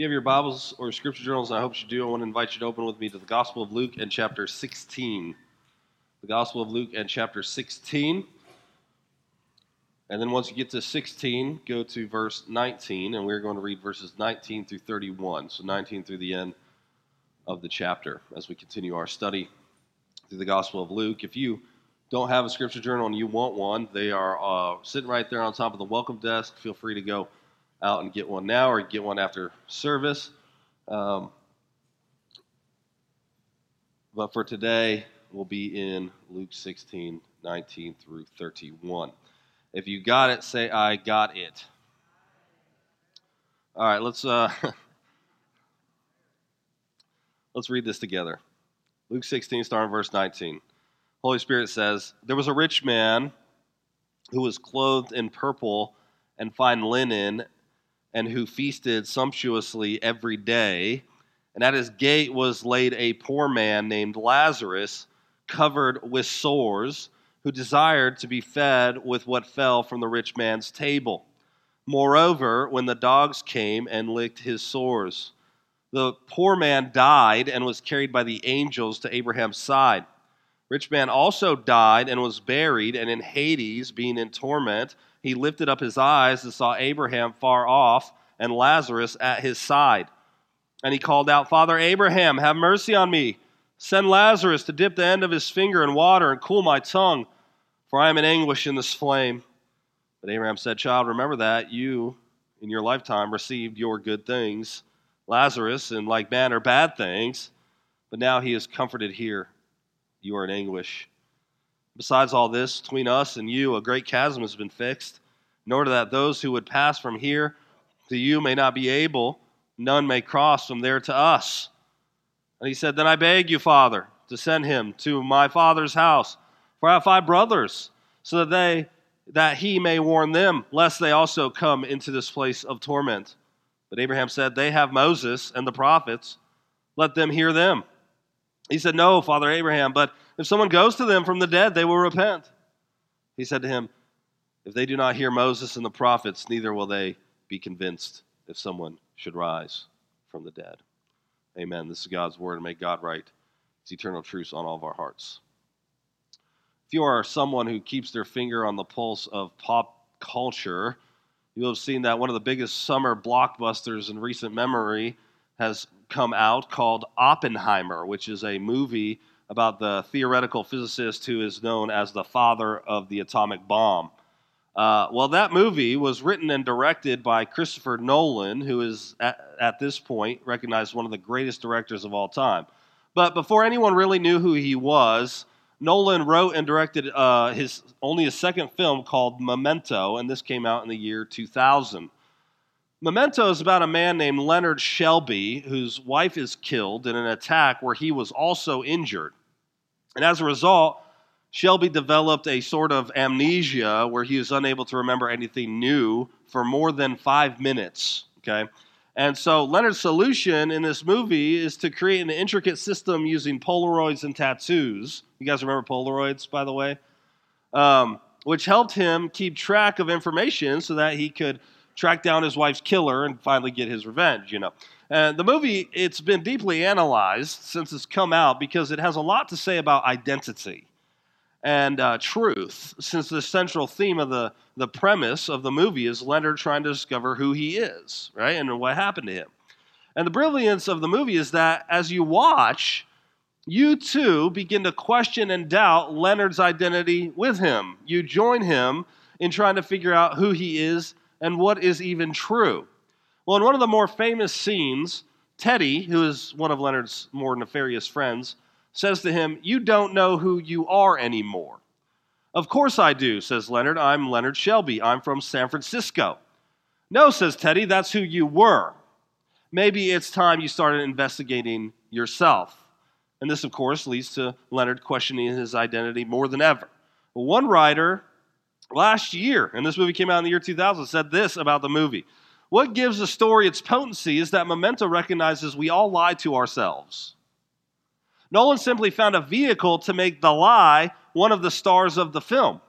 you have your Bibles or scripture journals, I hope you do, I want to invite you to open with me to the Gospel of Luke and chapter 16. The Gospel of Luke and chapter 16. And then once you get to 16, go to verse 19, and we're going to read verses 19 through 31. So 19 through the end of the chapter as we continue our study through the Gospel of Luke. If you don't have a scripture journal and you want one, they are uh, sitting right there on top of the welcome desk. Feel free to go out and get one now or get one after service. Um, but for today, we'll be in Luke 16, 19 through 31. If you got it, say, I got it. All right, let's, uh, let's read this together. Luke 16, starting verse 19. Holy Spirit says, There was a rich man who was clothed in purple and fine linen and who feasted sumptuously every day. And at his gate was laid a poor man named Lazarus, covered with sores, who desired to be fed with what fell from the rich man's table. Moreover, when the dogs came and licked his sores, the poor man died and was carried by the angels to Abraham's side. Rich man also died and was buried, and in Hades, being in torment, he lifted up his eyes and saw Abraham far off and Lazarus at his side. And he called out, Father Abraham, have mercy on me. Send Lazarus to dip the end of his finger in water and cool my tongue, for I am in anguish in this flame. But Abraham said, Child, remember that you, in your lifetime, received your good things, Lazarus, in like manner, bad things, but now he is comforted here. You are in anguish. Besides all this, between us and you, a great chasm has been fixed, in order that those who would pass from here to you may not be able, none may cross from there to us. And he said, Then I beg you, Father, to send him to my father's house, for I have five brothers, so that they that he may warn them, lest they also come into this place of torment. But Abraham said, They have Moses and the prophets, let them hear them. He said, No, Father Abraham, but if someone goes to them from the dead, they will repent. He said to him, If they do not hear Moses and the prophets, neither will they be convinced if someone should rise from the dead. Amen. This is God's word, and may God write its eternal truths on all of our hearts. If you are someone who keeps their finger on the pulse of pop culture, you'll have seen that one of the biggest summer blockbusters in recent memory has come out called Oppenheimer, which is a movie about the theoretical physicist who is known as the father of the atomic bomb. Uh, well, that movie was written and directed by Christopher Nolan, who is at, at this point recognized one of the greatest directors of all time. But before anyone really knew who he was, Nolan wrote and directed uh, his only a second film called Memento, and this came out in the year 2000. Memento is about a man named Leonard Shelby, whose wife is killed in an attack where he was also injured. And as a result, Shelby developed a sort of amnesia where he was unable to remember anything new for more than five minutes. Okay? And so Leonard's solution in this movie is to create an intricate system using Polaroids and tattoos. You guys remember Polaroids, by the way? Um, which helped him keep track of information so that he could track down his wife's killer and finally get his revenge, you know. And the movie, it's been deeply analyzed since it's come out because it has a lot to say about identity and uh, truth, since the central theme of the, the premise of the movie is Leonard trying to discover who he is, right, and what happened to him. And the brilliance of the movie is that as you watch, you too begin to question and doubt Leonard's identity with him. You join him in trying to figure out who he is and what is even true. Well, in one of the more famous scenes, Teddy, who is one of Leonard's more nefarious friends, says to him, You don't know who you are anymore. Of course I do, says Leonard. I'm Leonard Shelby. I'm from San Francisco. No, says Teddy, that's who you were. Maybe it's time you started investigating yourself. And this, of course, leads to Leonard questioning his identity more than ever. one writer last year, and this movie came out in the year 2000, said this about the movie what gives a story its potency is that Memento recognizes we all lie to ourselves. Nolan simply found a vehicle to make the lie one of the stars of the film.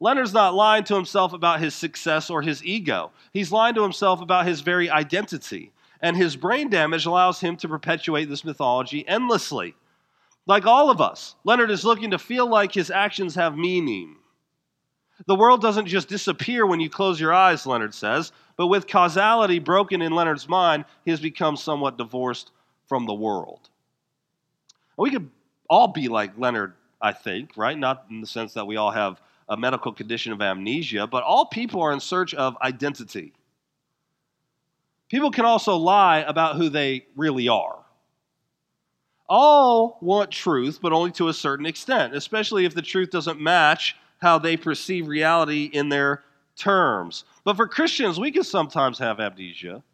Leonard's not lying to himself about his success or his ego. He's lying to himself about his very identity. And his brain damage allows him to perpetuate this mythology endlessly. Like all of us, Leonard is looking to feel like his actions have meaning. The world doesn't just disappear when you close your eyes, Leonard says, but with causality broken in Leonard's mind, he has become somewhat divorced from the world. We could all be like Leonard, I think, right? Not in the sense that we all have a medical condition of amnesia, but all people are in search of identity. People can also lie about who they really are. All want truth, but only to a certain extent, especially if the truth doesn't match how they perceive reality in their terms. But for Christians, we can sometimes have amnesia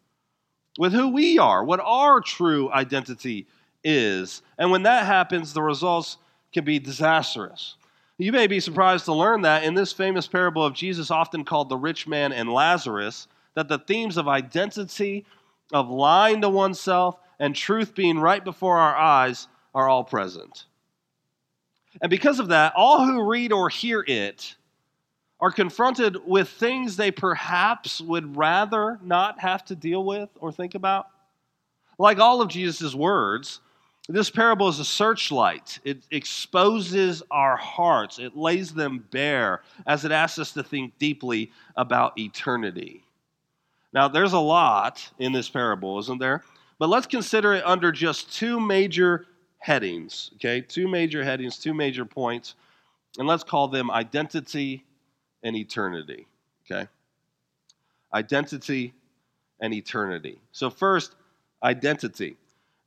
with who we are, what our true identity is. And when that happens, the results can be disastrous. You may be surprised to learn that in this famous parable of Jesus, often called the rich man and Lazarus, that the themes of identity, of lying to oneself, and truth being right before our eyes are all present. And because of that, all who read or hear it are confronted with things they perhaps would rather not have to deal with or think about. Like all of Jesus' words, this parable is a searchlight. It exposes our hearts, it lays them bare as it asks us to think deeply about eternity. Now, there's a lot in this parable, isn't there? But let's consider it under just two major headings, okay? Two major headings, two major points, and let's call them identity and eternity, okay? Identity and eternity. So, first, identity.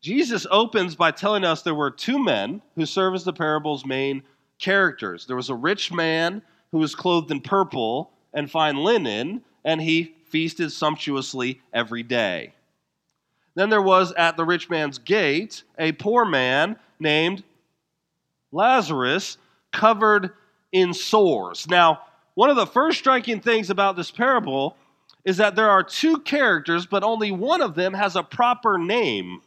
Jesus opens by telling us there were two men who serve as the parable's main characters. There was a rich man who was clothed in purple and fine linen, and he feasted sumptuously every day. Then there was at the rich man's gate a poor man named Lazarus, covered in sores. Now, one of the first striking things about this parable is that there are two characters, but only one of them has a proper name.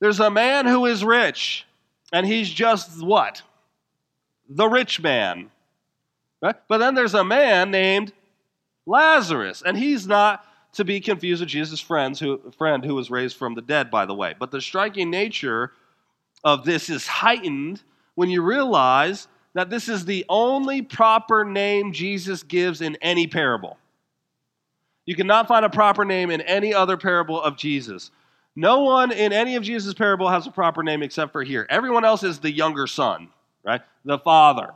There's a man who is rich, and he's just what? The rich man. Right? But then there's a man named Lazarus, and he's not to be confused with Jesus' friends who, friend who was raised from the dead, by the way. But the striking nature of this is heightened when you realize that this is the only proper name Jesus gives in any parable. You cannot find a proper name in any other parable of Jesus. No one in any of Jesus' parable has a proper name except for here. Everyone else is the younger son, right? The father,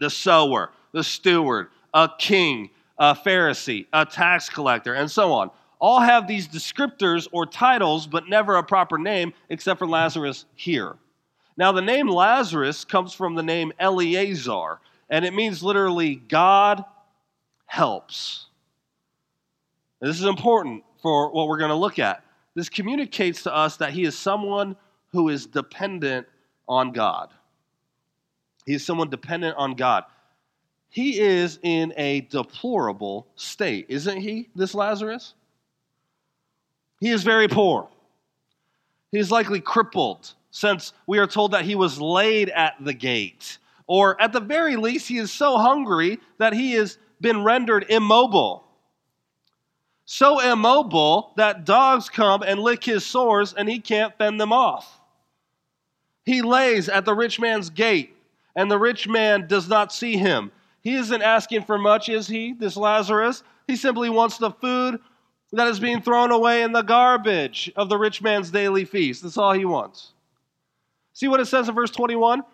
the sower, the steward, a king, a Pharisee, a tax collector, and so on. All have these descriptors or titles, but never a proper name except for Lazarus here. Now, the name Lazarus comes from the name Eleazar, and it means literally God helps. This is important for what we're going to look at. This communicates to us that he is someone who is dependent on God. He is someone dependent on God. He is in a deplorable state, isn't he, this Lazarus? He is very poor. He is likely crippled, since we are told that he was laid at the gate. Or at the very least, he is so hungry that he has been rendered immobile so immobile that dogs come and lick his sores and he can't fend them off. He lays at the rich man's gate, and the rich man does not see him. He isn't asking for much, is he, this Lazarus? He simply wants the food that is being thrown away in the garbage of the rich man's daily feast. That's all he wants. See what it says in verse 21?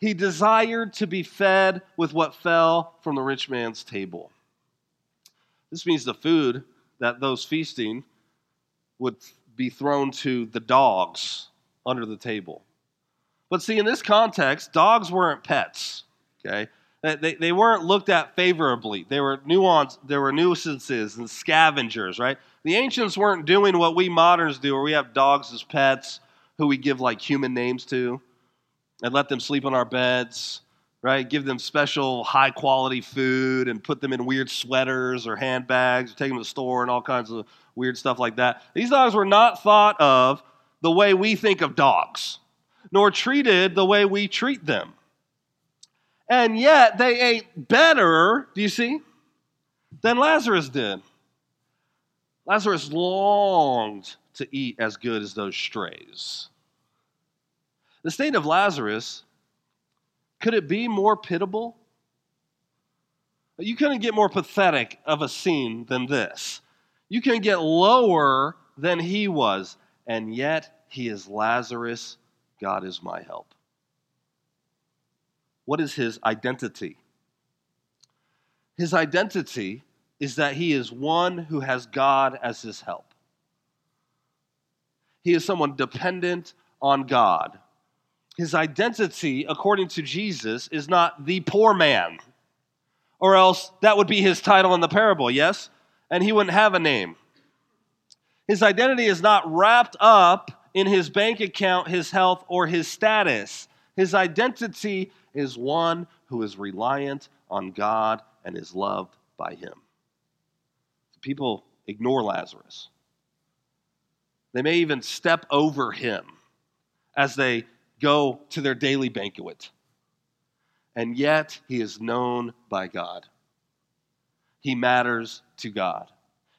He desired to be fed with what fell from the rich man's table. This means the food that those feasting would be thrown to the dogs under the table. But see, in this context, dogs weren't pets. Okay, Uh, they, they weren't looked at favorably. They were nuance. There were nuisances and scavengers. Right. The ancients weren't doing what we moderns do, where we have dogs as pets who we give like human names to, and let them sleep on our beds right? Give them special high quality food and put them in weird sweaters or handbags, or take them to the store and all kinds of weird stuff like that. These dogs were not thought of the way we think of dogs, nor treated the way we treat them. And yet they ate better, do you see, than Lazarus did. Lazarus longed to eat as good as those strays. The state of Lazarus, could it be more pitiable? You couldn't get more pathetic of a scene than this. You can get lower than he was, and yet he is Lazarus. God is my help. What is his identity? His identity is that he is one who has God as his help. He is someone dependent on God. His identity, according to Jesus, is not the poor man, or else that would be his title in the parable, yes? And he wouldn't have a name. His identity is not wrapped up in his bank account, his health, or his status. His identity is one who is reliant on God and is loved by him. People ignore Lazarus. They may even step over him as they go to their daily banquet. And yet, he is known by God. He matters to God.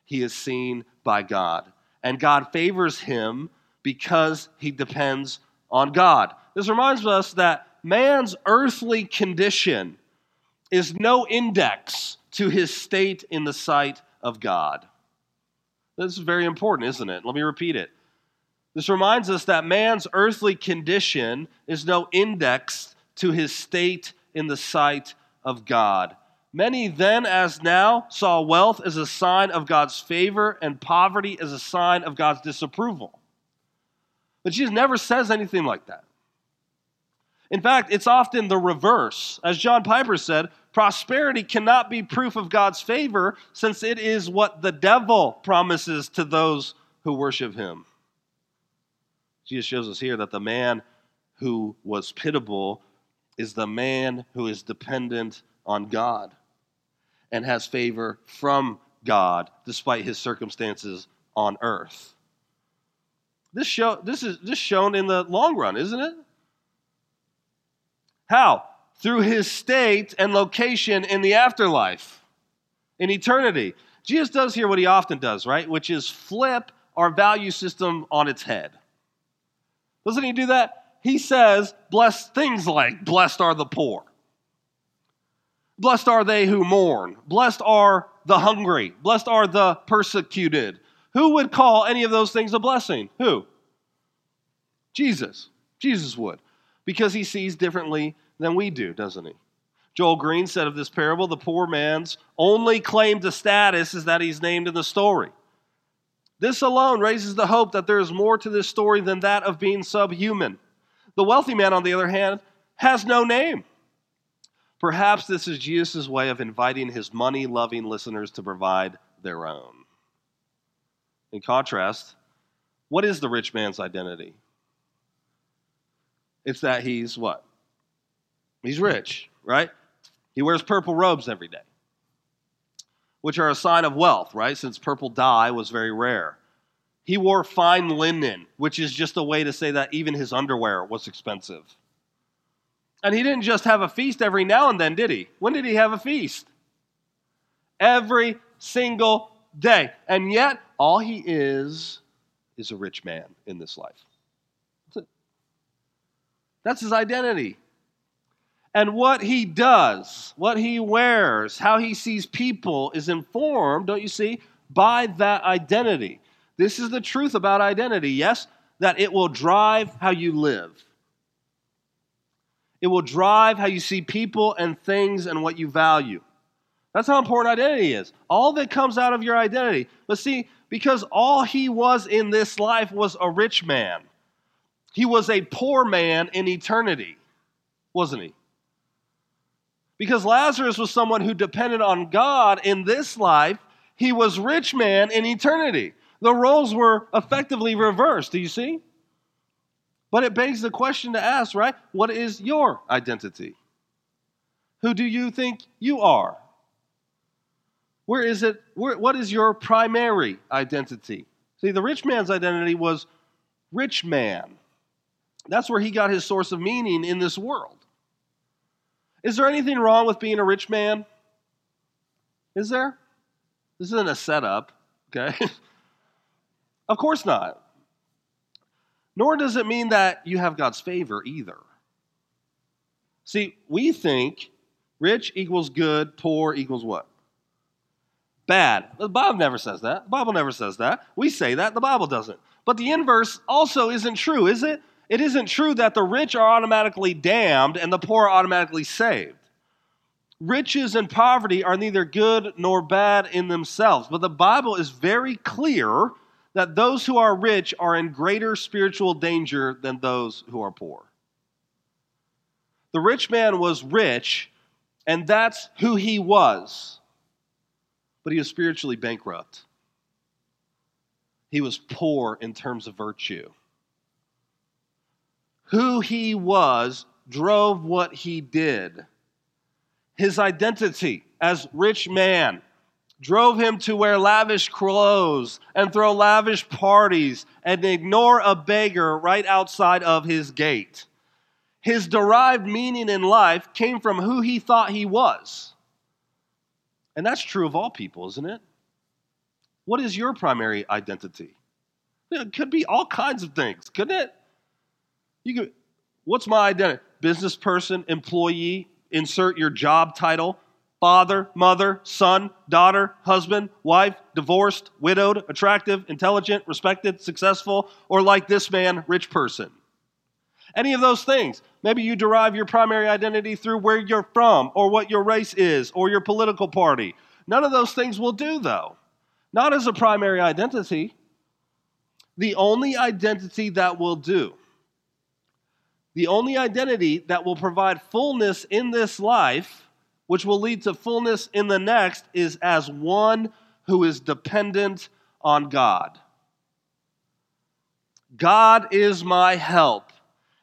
He is seen by God. And God favors him because he depends on God. This reminds us that man's earthly condition is no index to his state in the sight of God. This is very important, isn't it? Let me repeat it. This reminds us that man's earthly condition is no index to his state in the sight of God. Many then, as now, saw wealth as a sign of God's favor and poverty as a sign of God's disapproval. But Jesus never says anything like that. In fact, it's often the reverse. As John Piper said, prosperity cannot be proof of God's favor since it is what the devil promises to those who worship him. Jesus shows us here that the man who was pitiable is the man who is dependent on God and has favor from God despite his circumstances on earth. This show this is this shown in the long run, isn't it? How? Through his state and location in the afterlife, in eternity. Jesus does here what he often does, right? Which is flip our value system on its head. Doesn't he do that? He says, blessed things like, blessed are the poor. Blessed are they who mourn. Blessed are the hungry. Blessed are the persecuted. Who would call any of those things a blessing? Who? Jesus. Jesus would. Because he sees differently than we do, doesn't he? Joel Green said of this parable the poor man's only claim to status is that he's named in the story. This alone raises the hope that there is more to this story than that of being subhuman. The wealthy man, on the other hand, has no name. Perhaps this is Jesus' way of inviting his money loving listeners to provide their own. In contrast, what is the rich man's identity? It's that he's what? He's rich, right? He wears purple robes every day which are a sign of wealth, right? Since purple dye was very rare. He wore fine linen, which is just a way to say that even his underwear was expensive. And he didn't just have a feast every now and then, did he? When did he have a feast? Every single day. And yet, all he is is a rich man in this life. That's his identity and what he does, what he wears, how he sees people is informed, don't you see, by that identity. This is the truth about identity, yes, that it will drive how you live. It will drive how you see people and things and what you value. That's how important identity is. All that comes out of your identity. But see, because all he was in this life was a rich man, he was a poor man in eternity, wasn't he? Because Lazarus was someone who depended on God in this life, he was rich man in eternity. The roles were effectively reversed. Do you see? But it begs the question to ask, right? What is your identity? Who do you think you are? Where is it? Where, what is your primary identity? See, the rich man's identity was rich man. That's where he got his source of meaning in this world. Is there anything wrong with being a rich man? Is there? This isn't a setup, okay? Of course not. Nor does it mean that you have God's favor either. See, we think rich equals good, poor equals what? Bad. The Bible never says that. The Bible never says that. We say that, the Bible doesn't. But the inverse also isn't true, is it? It isn't true that the rich are automatically damned and the poor are automatically saved. Riches and poverty are neither good nor bad in themselves, but the Bible is very clear that those who are rich are in greater spiritual danger than those who are poor. The rich man was rich, and that's who he was, but he was spiritually bankrupt. He was poor in terms of virtue. Who he was drove what he did. His identity as rich man drove him to wear lavish clothes and throw lavish parties and ignore a beggar right outside of his gate. His derived meaning in life came from who he thought he was. And that's true of all people, isn't it? What is your primary identity? It could be all kinds of things, couldn't it? You could, what's my identity? Business person, employee, insert your job title father, mother, son, daughter, husband, wife, divorced, widowed, attractive, intelligent, respected, successful, or like this man, rich person. Any of those things. Maybe you derive your primary identity through where you're from, or what your race is, or your political party. None of those things will do, though. Not as a primary identity. The only identity that will do, the only identity that will provide fullness in this life which will lead to fullness in the next, is as one who is dependent on God. God is my help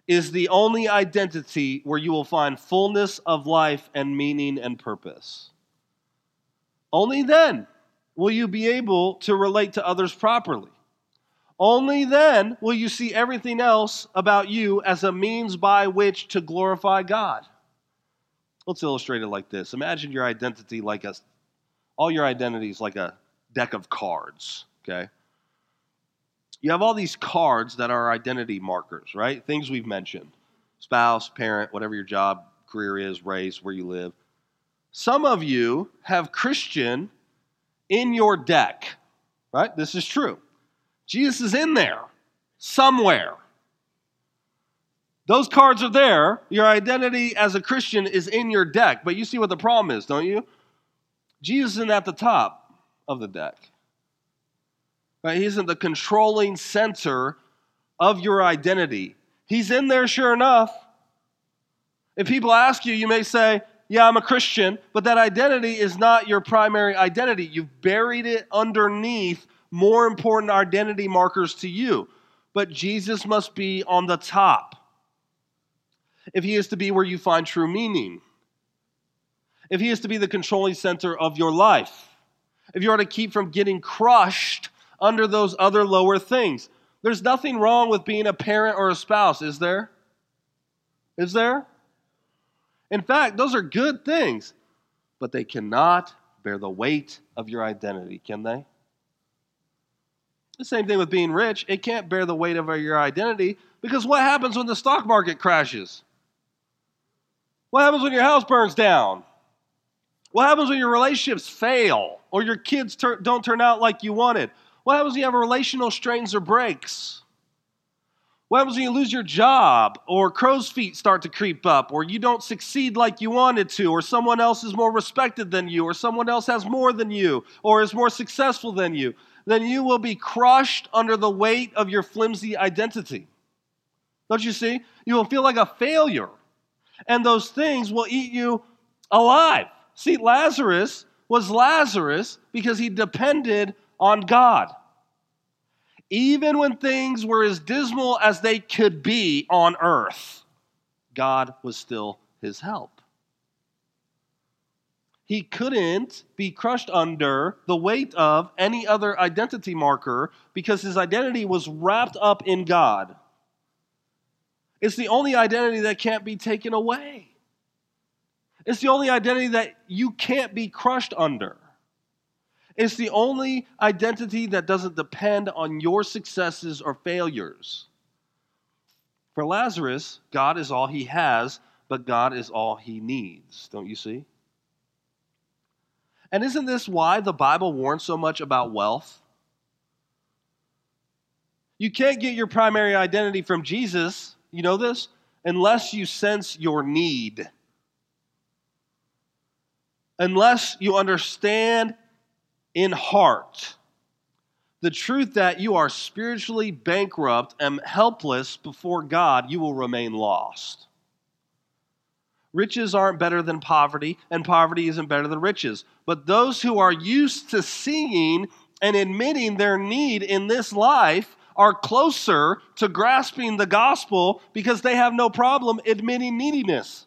is the only identity where you will find fullness of life and meaning and purpose. Only then will you be able to relate to others properly. Only then will you see everything else about you as a means by which to glorify God. Let's illustrate it like this. Imagine your identity like a, all your identities like a deck of cards, okay? You have all these cards that are identity markers, right? Things we've mentioned spouse, parent, whatever your job, career is, race, where you live. Some of you have Christian in your deck, right? This is true. Jesus is in there somewhere. Those cards are there. Your identity as a Christian is in your deck. But you see what the problem is, don't you? Jesus isn't at the top of the deck. Right? He isn't the controlling center of your identity. He's in there, sure enough. If people ask you, you may say, Yeah, I'm a Christian, but that identity is not your primary identity. You've buried it underneath more important identity markers to you. But Jesus must be on the top if he is to be where you find true meaning, if he is to be the controlling center of your life, if you are to keep from getting crushed under those other lower things. There's nothing wrong with being a parent or a spouse, is there? Is there? In fact, those are good things, but they cannot bear the weight of your identity, can they? The same thing with being rich. It can't bear the weight of your identity because what happens when the stock market crashes? What happens when your house burns down? What happens when your relationships fail or your kids ter- don't turn out like you wanted? What happens when you have relational strains or breaks? What happens when you lose your job or crow's feet start to creep up or you don't succeed like you wanted to or someone else is more respected than you or someone else has more than you or is more successful than you? Then you will be crushed under the weight of your flimsy identity. Don't you see? You will feel like a failure and those things will eat you alive. See, Lazarus was Lazarus because he depended on God. Even when things were as dismal as they could be on earth, God was still his help. He couldn't be crushed under the weight of any other identity marker because his identity was wrapped up in God. It's the only identity that can't be taken away. It's the only identity that you can't be crushed under. It's the only identity that doesn't depend on your successes or failures. For Lazarus, God is all he has, but God is all he needs. Don't you see? And isn't this why the Bible warns so much about wealth? You can't get your primary identity from Jesus, you know this, unless you sense your need. Unless you understand in heart the truth that you are spiritually bankrupt and helpless before God, you will remain lost. Riches aren't better than poverty, and poverty isn't better than riches. But those who are used to seeing and admitting their need in this life are closer to grasping the gospel because they have no problem admitting neediness.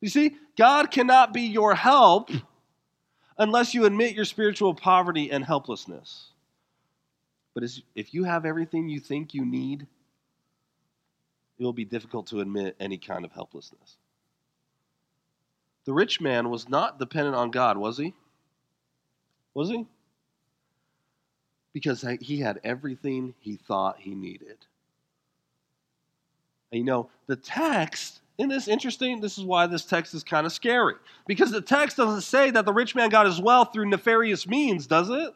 You see, God cannot be your help unless you admit your spiritual poverty and helplessness. But if you have everything you think you need, it will be difficult to admit any kind of helplessness. The rich man was not dependent on God, was he? Was he? because he had everything he thought he needed. And you know, the text, isn't this interesting? This is why this text is kind of scary. Because the text doesn't say that the rich man got his wealth through nefarious means, does it?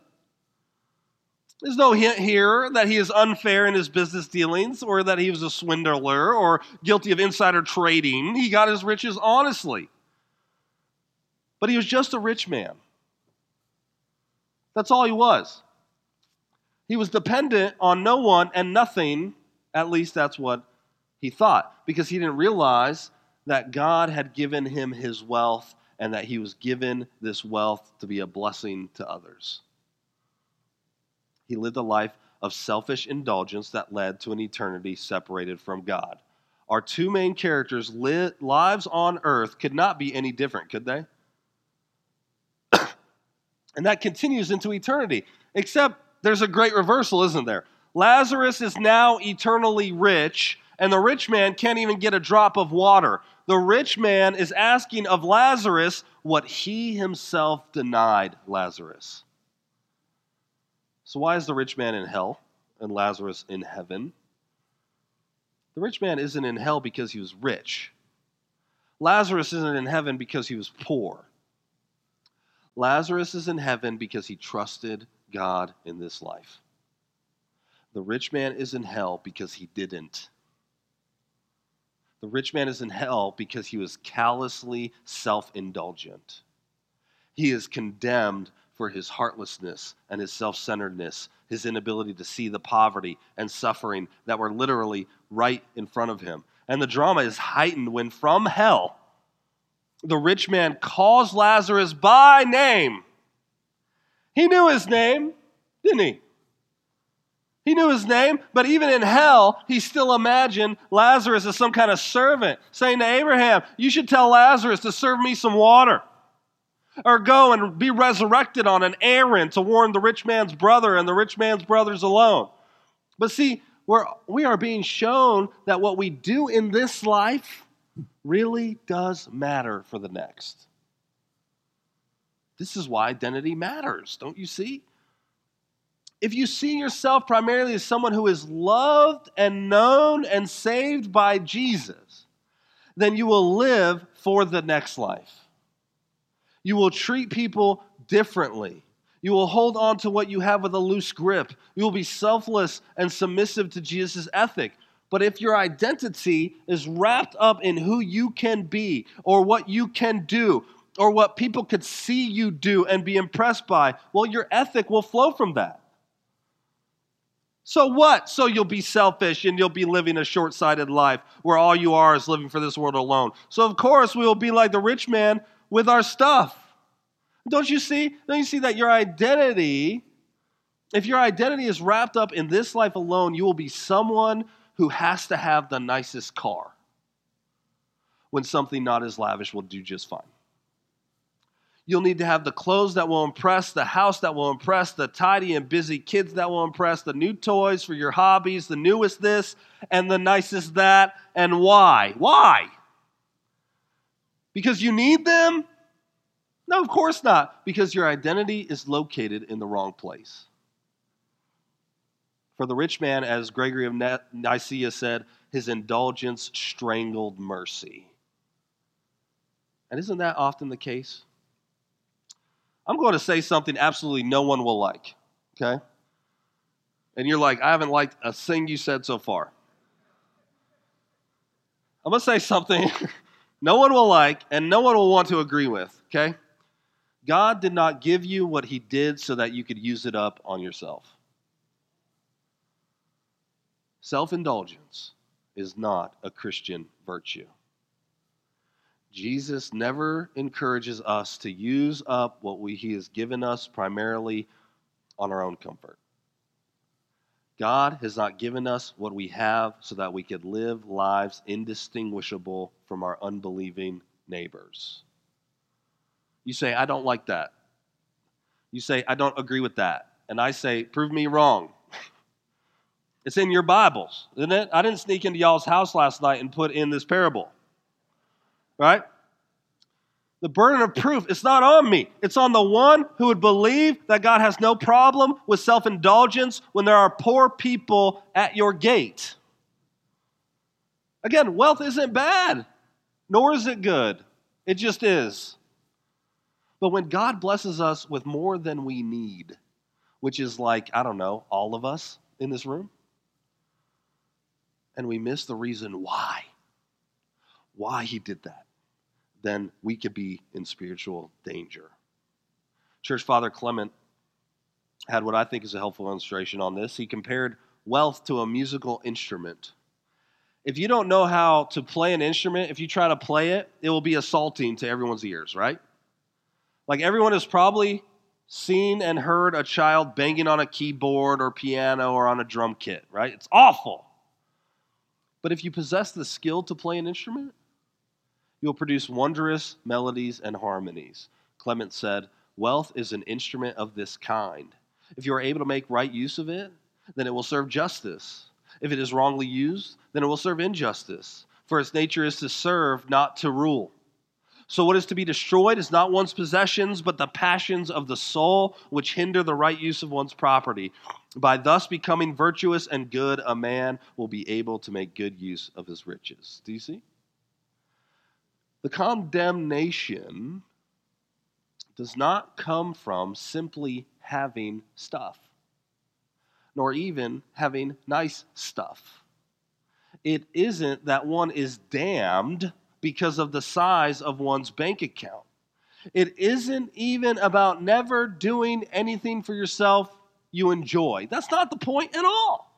There's no hint here that he is unfair in his business dealings or that he was a swindler or guilty of insider trading. He got his riches honestly. But he was just a rich man. That's all he was. He was dependent on no one and nothing, at least that's what he thought, because he didn't realize that God had given him his wealth and that he was given this wealth to be a blessing to others. He lived a life of selfish indulgence that led to an eternity separated from God. Our two main characters' li- lives on earth could not be any different, could they? And that continues into eternity, except there's a great reversal, isn't there? Lazarus is now eternally rich, and the rich man can't even get a drop of water. The rich man is asking of Lazarus what he himself denied Lazarus. So, why is the rich man in hell and Lazarus in heaven? The rich man isn't in hell because he was rich. Lazarus isn't in heaven because he was poor. Lazarus is in heaven because he trusted God in this life. The rich man is in hell because he didn't. The rich man is in hell because he was callously self indulgent. He is condemned for his heartlessness and his self centeredness, his inability to see the poverty and suffering that were literally right in front of him. And the drama is heightened when from hell, the rich man calls Lazarus by name he knew his name, didn't he? He knew his name, but even in hell, he still imagined Lazarus as some kind of servant, saying to Abraham, You should tell Lazarus to serve me some water. Or go and be resurrected on an errand to warn the rich man's brother and the rich man's brothers alone. But see, we're, we are being shown that what we do in this life really does matter for the next. This is why identity matters, don't you see? If you see yourself primarily as someone who is loved and known and saved by Jesus, then you will live for the next life. You will treat people differently. You will hold on to what you have with a loose grip. You will be selfless and submissive to Jesus' ethic. But if your identity is wrapped up in who you can be or what you can do or what people could see you do and be impressed by, well, your ethic will flow from that. So what? So you'll be selfish and you'll be living a short sighted life where all you are is living for this world alone. So, of course, we will be like the rich man with our stuff. Don't you see? Don't you see that your identity, if your identity is wrapped up in this life alone, you will be someone who has to have the nicest car when something not as lavish will do just fine. You'll need to have the clothes that will impress, the house that will impress, the tidy and busy kids that will impress, the new toys for your hobbies, the newest this and the nicest that. And why? Why? Because you need them? No, of course not, because your identity is located in the wrong place. For the rich man, as Gregory of Nyssa said, his indulgence strangled mercy. And isn't that often the case? I'm going to say something absolutely no one will like, okay? And you're like, I haven't liked a thing you said so far. I'm going to say something no one will like and no one will want to agree with, okay? God did not give you what He did so that you could use it up on yourself. Self indulgence is not a Christian virtue. Jesus never encourages us to use up what we, He has given us primarily on our own comfort. God has not given us what we have so that we could live lives indistinguishable from our unbelieving neighbors. You say, I don't like that. You say, I don't agree with that. And I say, prove me wrong. It's in your Bibles, isn't it? I didn't sneak into y'all's house last night and put in this parable. Right? The burden of proof, it's not on me. It's on the one who would believe that God has no problem with self indulgence when there are poor people at your gate. Again, wealth isn't bad, nor is it good. It just is. But when God blesses us with more than we need, which is like, I don't know, all of us in this room, and we miss the reason why, why He did that then we could be in spiritual danger. Church Father Clement had what I think is a helpful illustration on this. He compared wealth to a musical instrument. If you don't know how to play an instrument, if you try to play it, it will be assaulting to everyone's ears, right? Like everyone has probably seen and heard a child banging on a keyboard or piano or on a drum kit, right? It's awful. But if you possess the skill to play an instrument, You'll produce wondrous melodies and harmonies. Clement said, Wealth is an instrument of this kind. If you are able to make right use of it, then it will serve justice. If it is wrongly used, then it will serve injustice. For its nature is to serve, not to rule. So, what is to be destroyed is not one's possessions, but the passions of the soul, which hinder the right use of one's property. By thus becoming virtuous and good, a man will be able to make good use of his riches. Do you see? The condemnation does not come from simply having stuff, nor even having nice stuff. It isn't that one is damned because of the size of one's bank account. It isn't even about never doing anything for yourself you enjoy. That's not the point at all.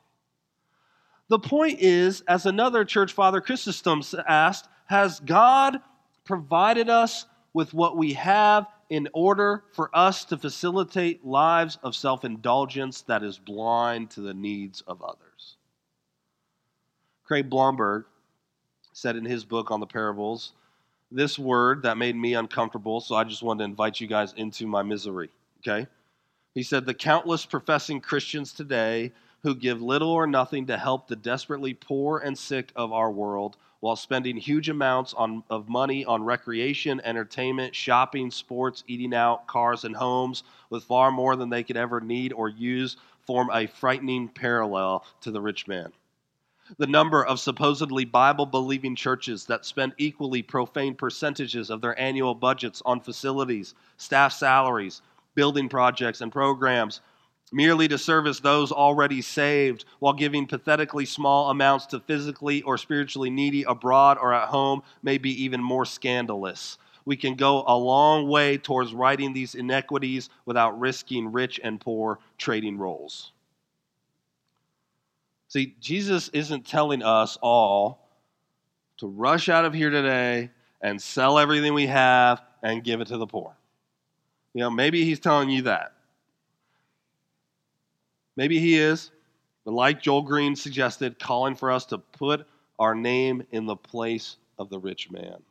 The point is, as another church father, Chrysostom, asked, has God provided us with what we have in order for us to facilitate lives of self indulgence that is blind to the needs of others. Craig Blomberg said in his book on the parables this word that made me uncomfortable, so I just wanted to invite you guys into my misery. Okay? He said, The countless professing Christians today who give little or nothing to help the desperately poor and sick of our world while spending huge amounts on, of money on recreation, entertainment, shopping, sports, eating out, cars, and homes with far more than they could ever need or use, form a frightening parallel to the rich man. The number of supposedly Bible believing churches that spend equally profane percentages of their annual budgets on facilities, staff salaries, building projects, and programs merely to service those already saved while giving pathetically small amounts to physically or spiritually needy abroad or at home may be even more scandalous. We can go a long way towards righting these inequities without risking rich and poor trading roles. See, Jesus isn't telling us all to rush out of here today and sell everything we have and give it to the poor. You know, maybe he's telling you that. Maybe he is, but like Joel Green suggested, calling for us to put our name in the place of the rich man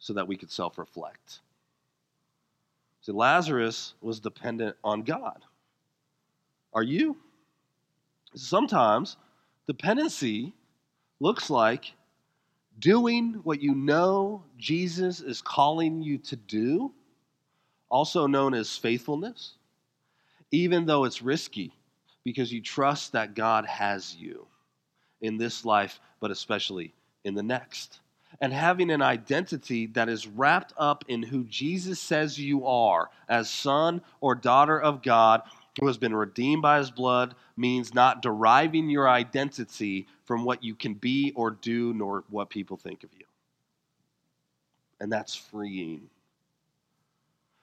so that we could self reflect. See, Lazarus was dependent on God. Are you? Sometimes dependency looks like doing what you know Jesus is calling you to do, also known as faithfulness, even though it's risky because you trust that God has you in this life, but especially in the next. And having an identity that is wrapped up in who Jesus says you are as son or daughter of God who has been redeemed by his blood means not deriving your identity from what you can be or do nor what people think of you. And that's freeing.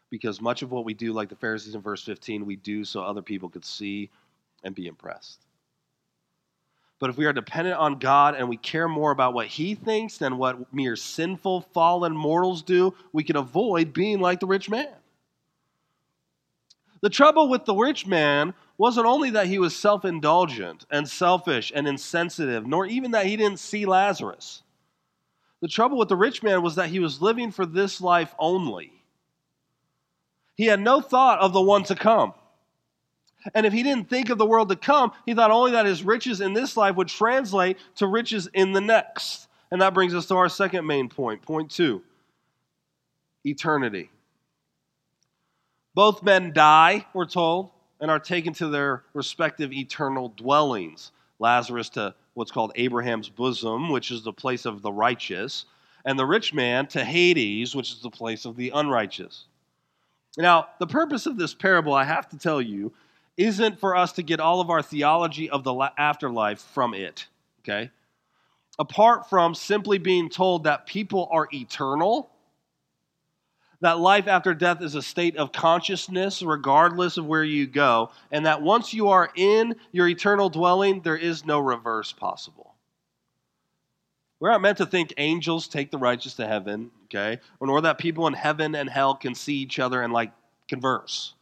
Because much of what we do, like the Pharisees in verse 15, we do so other people could see and be impressed. But if we are dependent on God and we care more about what He thinks than what mere sinful, fallen mortals do, we can avoid being like the rich man. The trouble with the rich man wasn't only that he was self indulgent and selfish and insensitive, nor even that he didn't see Lazarus. The trouble with the rich man was that he was living for this life only. He had no thought of the one to come. And if he didn't think of the world to come, he thought only that his riches in this life would translate to riches in the next. And that brings us to our second main point. Point two eternity. Both men die, we're told, and are taken to their respective eternal dwellings. Lazarus to what's called Abraham's bosom, which is the place of the righteous, and the rich man to Hades, which is the place of the unrighteous. Now, the purpose of this parable, I have to tell you, isn't for us to get all of our theology of the afterlife from it, okay? Apart from simply being told that people are eternal that life after death is a state of consciousness regardless of where you go, and that once you are in your eternal dwelling, there is no reverse possible. We're not meant to think angels take the righteous to heaven, okay? Or that people in heaven and hell can see each other and like converse.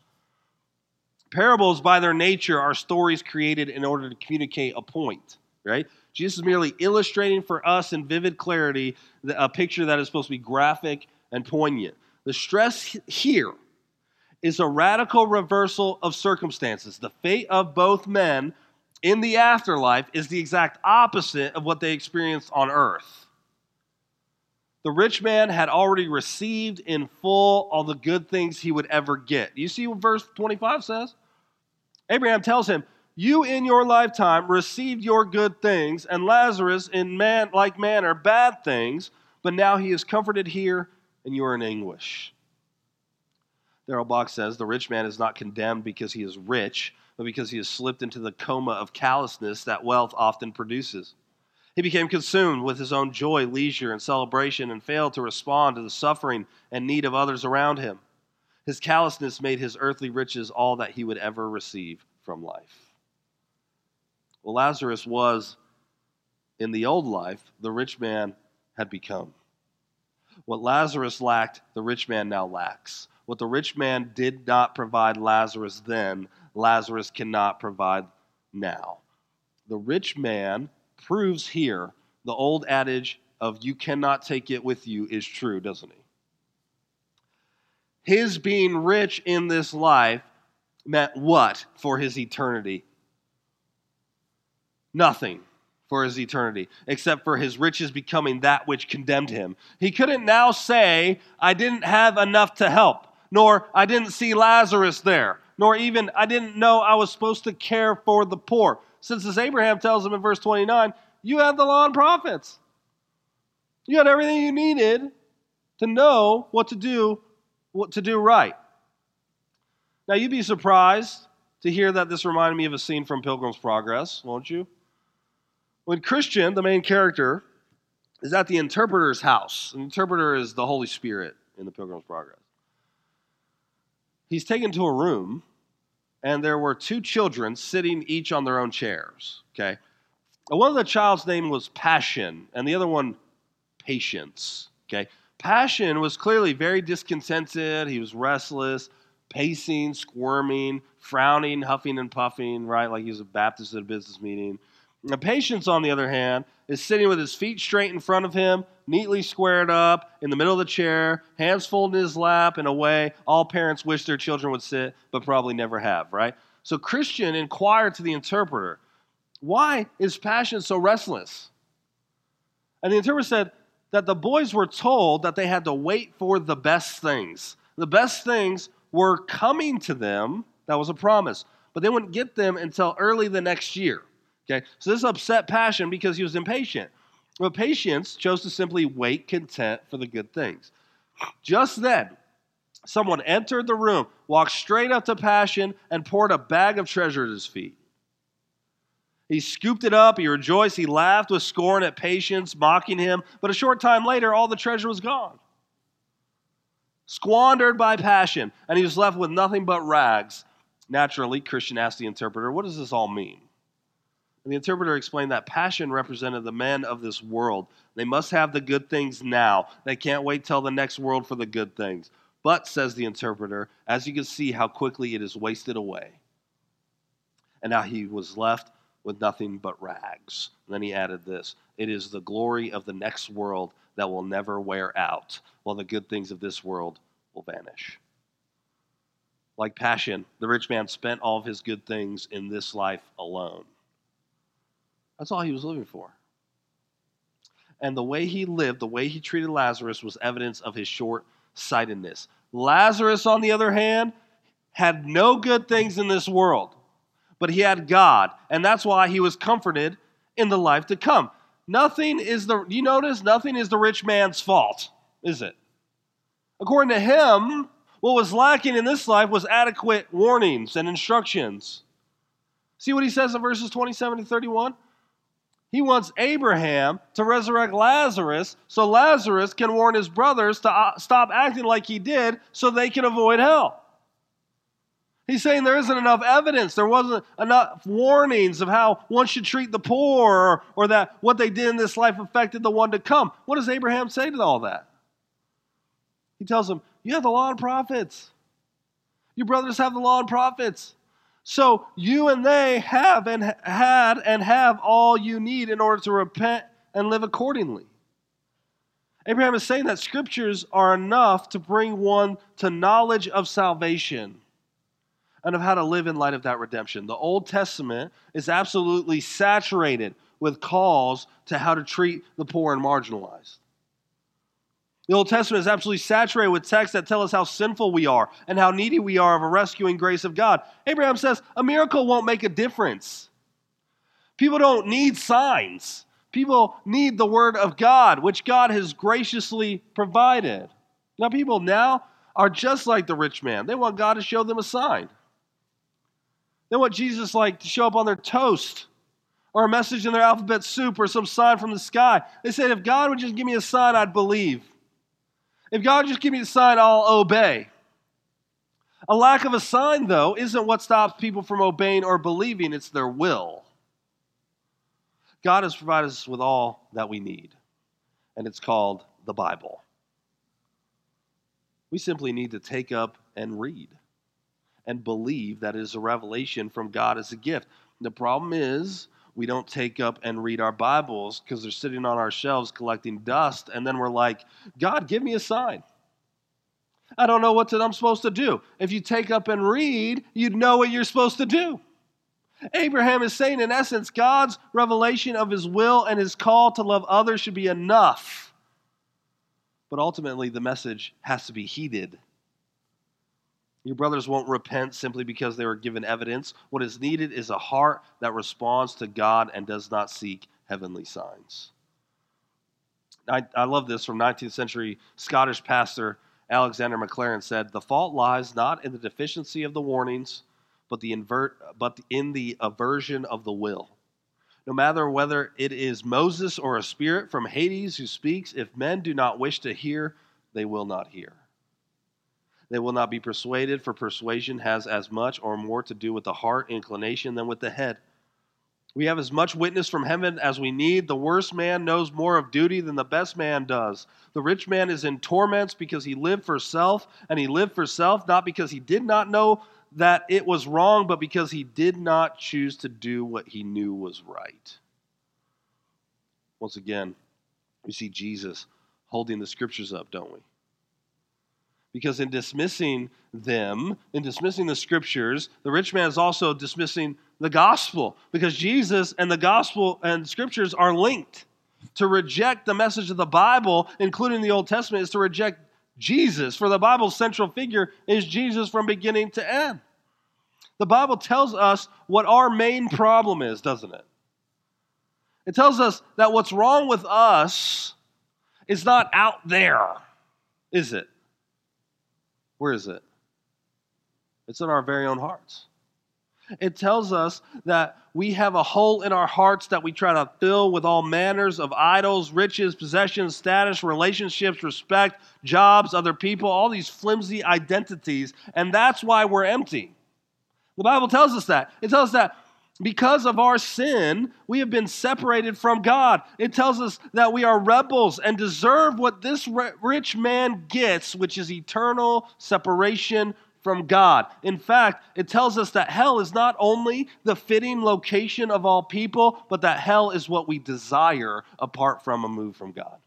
Parables, by their nature, are stories created in order to communicate a point, right? Jesus is merely illustrating for us in vivid clarity a picture that is supposed to be graphic and poignant. The stress here is a radical reversal of circumstances. The fate of both men in the afterlife is the exact opposite of what they experienced on earth. The rich man had already received in full all the good things he would ever get. You see what verse 25 says? Abraham tells him, You in your lifetime received your good things, and Lazarus in man like manner bad things, but now he is comforted here and you are in anguish. Darrell Bock says the rich man is not condemned because he is rich, but because he has slipped into the coma of callousness that wealth often produces. He became consumed with his own joy, leisure, and celebration and failed to respond to the suffering and need of others around him. His callousness made his earthly riches all that he would ever receive from life. Well, Lazarus was, in the old life, the rich man had become. What Lazarus lacked, the rich man now lacks. What the rich man did not provide Lazarus then, Lazarus cannot provide now. The rich man proves here the old adage of you cannot take it with you is true, doesn't he? His being rich in this life meant what for his eternity? Nothing for his eternity, except for his riches becoming that which condemned him. He couldn't now say, I didn't have enough to help, nor I didn't see Lazarus there, nor even I didn't know I was supposed to care for the poor. Since as Abraham tells him in verse 29, you had the law and prophets. You had everything you needed to know what to do, what to do right. Now you'd be surprised to hear that this reminded me of a scene from Pilgrim's Progress, won't you? When Christian, the main character, is at the interpreter's house, the interpreter is the Holy Spirit in the Pilgrim's Progress. He's taken to a room, and there were two children sitting each on their own chairs. Okay, one of the child's name was Passion, and the other one Patience. Okay, Passion was clearly very discontented. He was restless, pacing, squirming, frowning, huffing and puffing. Right, like he was a Baptist at a business meeting. Now, Patience, on the other hand, is sitting with his feet straight in front of him, neatly squared up in the middle of the chair, hands folded in his lap in a way all parents wish their children would sit, but probably never have, right? So Christian inquired to the interpreter, Why is Passion so restless? And the interpreter said, that the boys were told that they had to wait for the best things. The best things were coming to them. That was a promise. But they wouldn't get them until early the next year. Okay? So this upset Passion because he was impatient. But Patience chose to simply wait content for the good things. Just then, someone entered the room, walked straight up to Passion, and poured a bag of treasure at his feet. He scooped it up, he rejoiced, he laughed with scorn at Patience, mocking him. But a short time later, all the treasure was gone. Squandered by passion, and he was left with nothing but rags. Naturally, Christian asked the interpreter, What does this all mean? And the interpreter explained that passion represented the men of this world. They must have the good things now. They can't wait till the next world for the good things. But, says the interpreter, as you can see how quickly it is wasted away. And now he was left with nothing but rags. And then he added this It is the glory of the next world that will never wear out, while the good things of this world will vanish. Like passion, the rich man spent all of his good things in this life alone. That's all he was living for. And the way he lived, the way he treated Lazarus, was evidence of his short sightedness. Lazarus, on the other hand, had no good things in this world but he had God, and that's why he was comforted in the life to come. Nothing is the you notice nothing is the rich man's fault, is it? According to him, what was lacking in this life was adequate warnings and instructions. See what he says in verses 27 to 31? He wants Abraham to resurrect Lazarus so Lazarus can warn his brothers to uh, stop acting like he did so they can avoid hell. He's saying there isn't enough evidence. There wasn't enough warnings of how one should treat the poor or, or that what they did in this life affected the one to come. What does Abraham say to all that? He tells them, You have the law and prophets. Your brothers have the law and prophets. So you and they have and had and have all you need in order to repent and live accordingly. Abraham is saying that scriptures are enough to bring one to knowledge of salvation and of how to live in light of that redemption. The Old Testament is absolutely saturated with calls to how to treat the poor and marginalized. The Old Testament is absolutely saturated with texts that tell us how sinful we are and how needy we are of a rescuing grace of God. Abraham says a miracle won't make a difference. People don't need signs. People need the word of God, which God has graciously provided. Now, people now are just like the rich man. They want God to show them a sign. They want Jesus like to show up on their toast or a message in their alphabet soup or some sign from the sky. They said, if God would just give me a sign, I'd believe. If God just give me a sign, I'll obey. A lack of a sign, though, isn't what stops people from obeying or believing, it's their will. God has provided us with all that we need, and it's called the Bible. We simply need to take up and read and believe that it is a revelation from God as a gift. The problem is, we don't take up and read our Bibles because they're sitting on our shelves collecting dust, and then we're like, God, give me a sign. I don't know what I'm supposed to do. If you take up and read, you'd know what you're supposed to do. Abraham is saying, in essence, God's revelation of his will and his call to love others should be enough. But ultimately, the message has to be heeded your brothers won't repent simply because they were given evidence. What is needed is a heart that responds to God and does not seek heavenly signs. I, I love this from 19th century Scottish pastor Alexander Maclaren said, The fault lies not in the deficiency of the warnings, but, the invert, but in the aversion of the will. No matter whether it is Moses or a spirit from Hades who speaks, if men do not wish to hear, they will not hear. They will not be persuaded, for persuasion has as much or more to do with the heart inclination than with the head. We have as much witness from heaven as we need. The worst man knows more of duty than the best man does. The rich man is in torments because he lived for self, and he lived for self not because he did not know that it was wrong, but because he did not choose to do what he knew was right. Once again, we see Jesus holding the scriptures up, don't we? Because in dismissing them, in dismissing the scriptures, the rich man is also dismissing the gospel because Jesus and the gospel and scriptures are linked. To reject the message of the Bible, including the Old Testament, is to reject Jesus. For the Bible's central figure is Jesus from beginning to end. The Bible tells us what our main problem is, doesn't it? It tells us that what's wrong with us is not out there, is it? Where is it? It's in our very own hearts. It tells us that we have a hole in our hearts that we try to fill with all manners of idols, riches, possessions, status, relationships, respect, jobs, other people, all these flimsy identities, and that's why we're empty. The Bible tells us that. It tells us that because of our sin, we have been separated from God. It tells us that we are rebels and deserve what this rich man gets, which is eternal separation from God. In fact, it tells us that hell is not only the fitting location of all people, but that hell is what we desire apart from a move from God.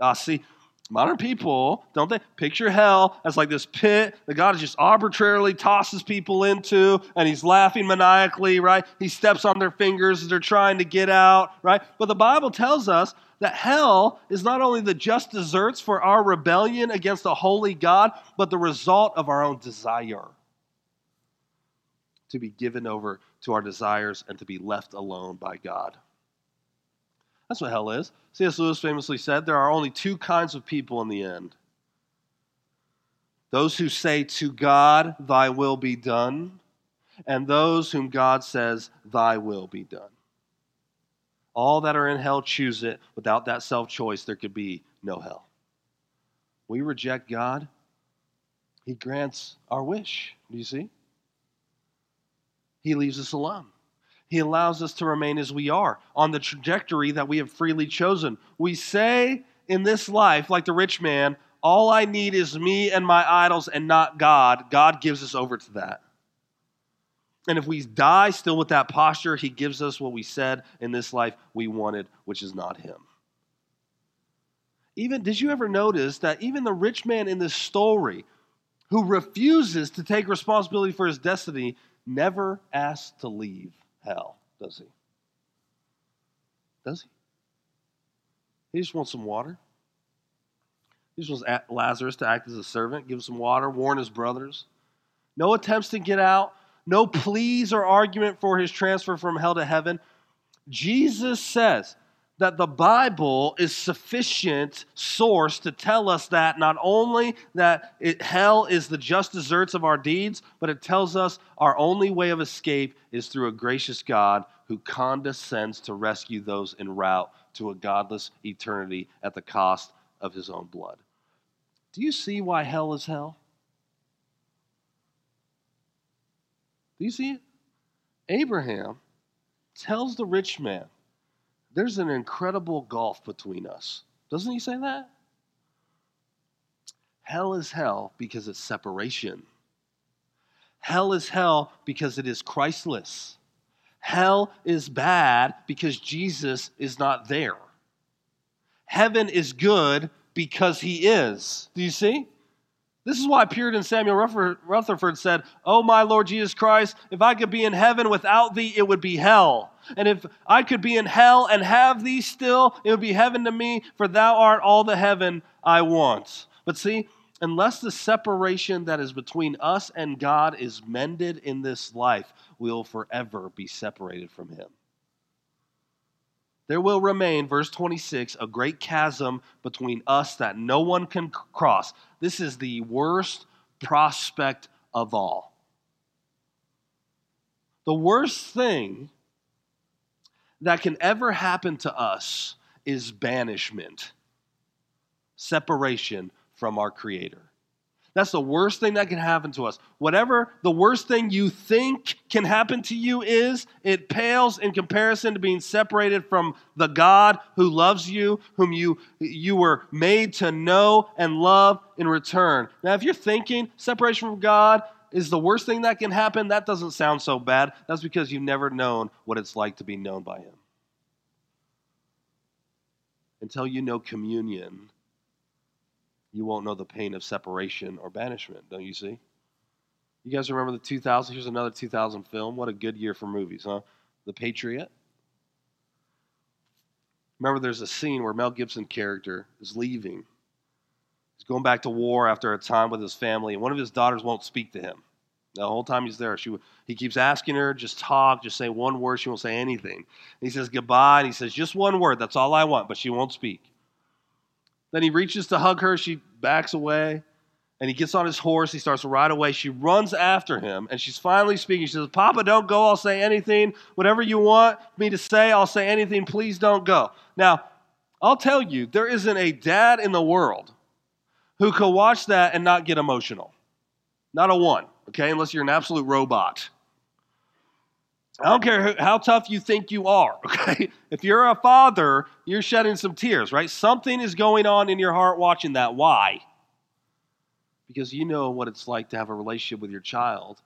Ah, see, Modern people, don't they picture hell as like this pit that God just arbitrarily tosses people into and he's laughing maniacally, right? He steps on their fingers as they're trying to get out, right? But the Bible tells us that hell is not only the just deserts for our rebellion against a holy God, but the result of our own desire to be given over to our desires and to be left alone by God. That's what hell is. C.S. Lewis famously said there are only two kinds of people in the end those who say to God, Thy will be done, and those whom God says, Thy will be done. All that are in hell choose it. Without that self choice, there could be no hell. We reject God, He grants our wish. Do you see? He leaves us alone. He allows us to remain as we are on the trajectory that we have freely chosen. We say in this life, like the rich man, all I need is me and my idols and not God. God gives us over to that. And if we die still with that posture, He gives us what we said in this life we wanted, which is not Him. Even, did you ever notice that even the rich man in this story who refuses to take responsibility for his destiny never asks to leave? Hell, does he? Does he? He just wants some water. He just wants Lazarus to act as a servant, give him some water, warn his brothers. No attempts to get out, no pleas or argument for his transfer from hell to heaven. Jesus says, that the Bible is sufficient source to tell us that not only that it, hell is the just deserts of our deeds, but it tells us our only way of escape is through a gracious God who condescends to rescue those en route to a godless eternity at the cost of his own blood. Do you see why hell is hell? Do you see it? Abraham tells the rich man, there's an incredible gulf between us. Doesn't he say that? Hell is hell because it's separation. Hell is hell because it is Christless. Hell is bad because Jesus is not there. Heaven is good because he is. Do you see? This is why Puritan Samuel Rutherford said, Oh, my Lord Jesus Christ, if I could be in heaven without thee, it would be hell. And if I could be in hell and have thee still, it would be heaven to me, for thou art all the heaven I want. But see, unless the separation that is between us and God is mended in this life, we'll forever be separated from Him. There will remain, verse 26, a great chasm between us that no one can cross. This is the worst prospect of all. The worst thing that can ever happen to us is banishment, separation from our Creator. That's the worst thing that can happen to us. Whatever the worst thing you think can happen to you is, it pales in comparison to being separated from the God who loves you, whom you, you were made to know and love in return. Now, if you're thinking separation from God is the worst thing that can happen, that doesn't sound so bad. That's because you've never known what it's like to be known by Him. Until you know communion you won't know the pain of separation or banishment, don't you see? You guys remember the 2000? Here's another 2000 film. What a good year for movies, huh? The Patriot. Remember, there's a scene where Mel Gibson character is leaving. He's going back to war after a time with his family, and one of his daughters won't speak to him. The whole time he's there, she, he keeps asking her, just talk, just say one word. She won't say anything. And he says goodbye, and he says, just one word. That's all I want, but she won't speak. Then he reaches to hug her. She backs away, and he gets on his horse. He starts to ride away. She runs after him, and she's finally speaking. She says, Papa, don't go. I'll say anything. Whatever you want me to say, I'll say anything. Please don't go. Now, I'll tell you, there isn't a dad in the world who could watch that and not get emotional. Not a one okay, unless you're an absolute robot. I don't care how tough you think you are, okay? If you're a father, you're shedding some tears, right? Something is going on in your heart watching that. Why? Because you know what it's like to have a relationship with your child.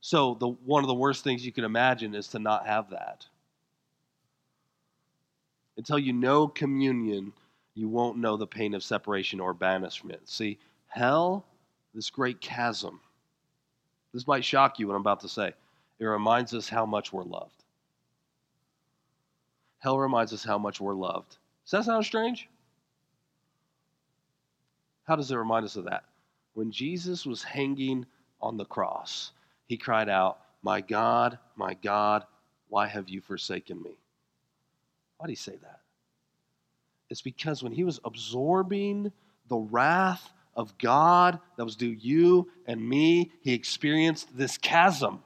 So, the, one of the worst things you can imagine is to not have that. Until you know communion, you won't know the pain of separation or banishment. See, hell this great chasm. This might shock you what I'm about to say. It reminds us how much we're loved. Hell reminds us how much we're loved. Does that sound strange? How does it remind us of that? When Jesus was hanging on the cross, he cried out, My God, my God, why have you forsaken me? Why did he say that? It's because when he was absorbing the wrath of God that was due you and me, he experienced this chasm,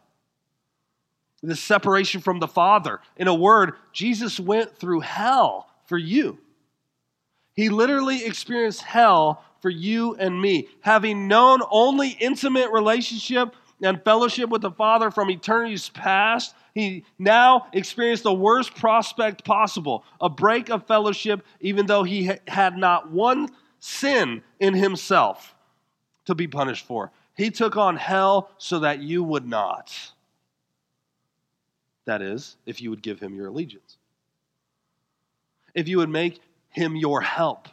this separation from the Father. In a word, Jesus went through hell for you. He literally experienced hell for you and me, having known only intimate relationship and fellowship with the Father from eternity's past. He now experienced the worst prospect possible a break of fellowship, even though he had not one sin in himself to be punished for. He took on hell so that you would not. That is, if you would give him your allegiance, if you would make him your help.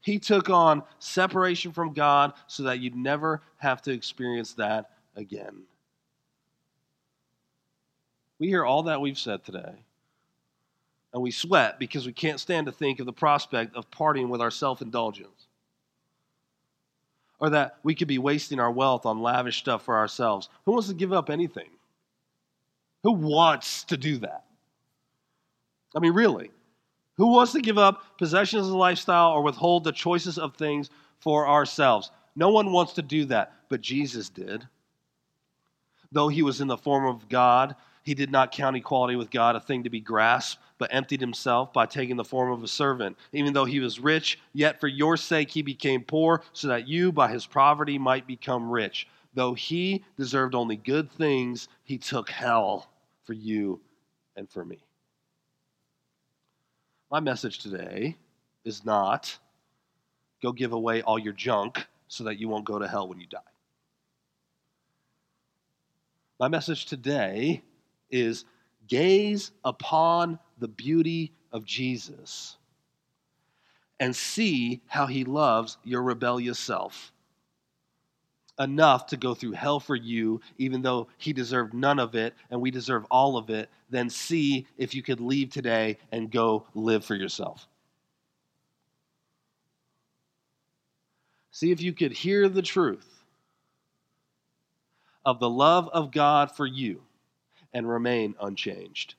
He took on separation from God so that you'd never have to experience that again. We hear all that we've said today and we sweat because we can't stand to think of the prospect of partying with our self indulgence. Or that we could be wasting our wealth on lavish stuff for ourselves. Who wants to give up anything? Who wants to do that? I mean, really. Who wants to give up possessions and lifestyle or withhold the choices of things for ourselves? No one wants to do that, but Jesus did. Though he was in the form of God, he did not count equality with God a thing to be grasped, but emptied himself by taking the form of a servant. Even though he was rich, yet for your sake he became poor, so that you by his poverty might become rich. Though he deserved only good things, he took hell for you and for me. My message today is not go give away all your junk so that you won't go to hell when you die. My message today is gaze upon the beauty of Jesus and see how he loves your rebellious self. Enough to go through hell for you, even though he deserved none of it and we deserve all of it, then see if you could leave today and go live for yourself. See if you could hear the truth of the love of God for you and remain unchanged.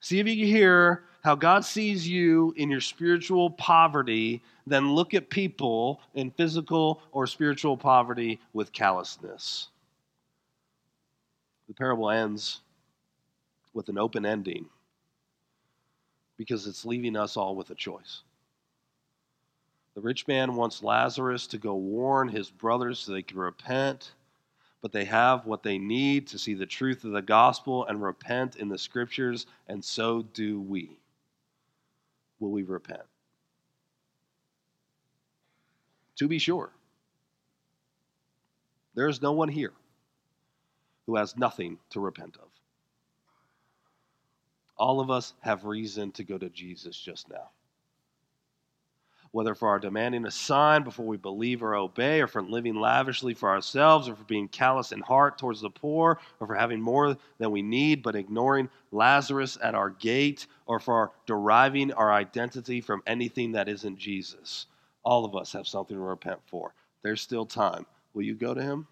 See if you can hear how God sees you in your spiritual poverty, then look at people in physical or spiritual poverty with callousness. The parable ends with an open ending because it's leaving us all with a choice. The rich man wants Lazarus to go warn his brothers so they can repent but they have what they need to see the truth of the gospel and repent in the scriptures, and so do we. Will we repent? To be sure, there is no one here who has nothing to repent of. All of us have reason to go to Jesus just now. Whether for our demanding a sign before we believe or obey, or for living lavishly for ourselves, or for being callous in heart towards the poor, or for having more than we need but ignoring Lazarus at our gate, or for deriving our identity from anything that isn't Jesus. All of us have something to repent for. There's still time. Will you go to him?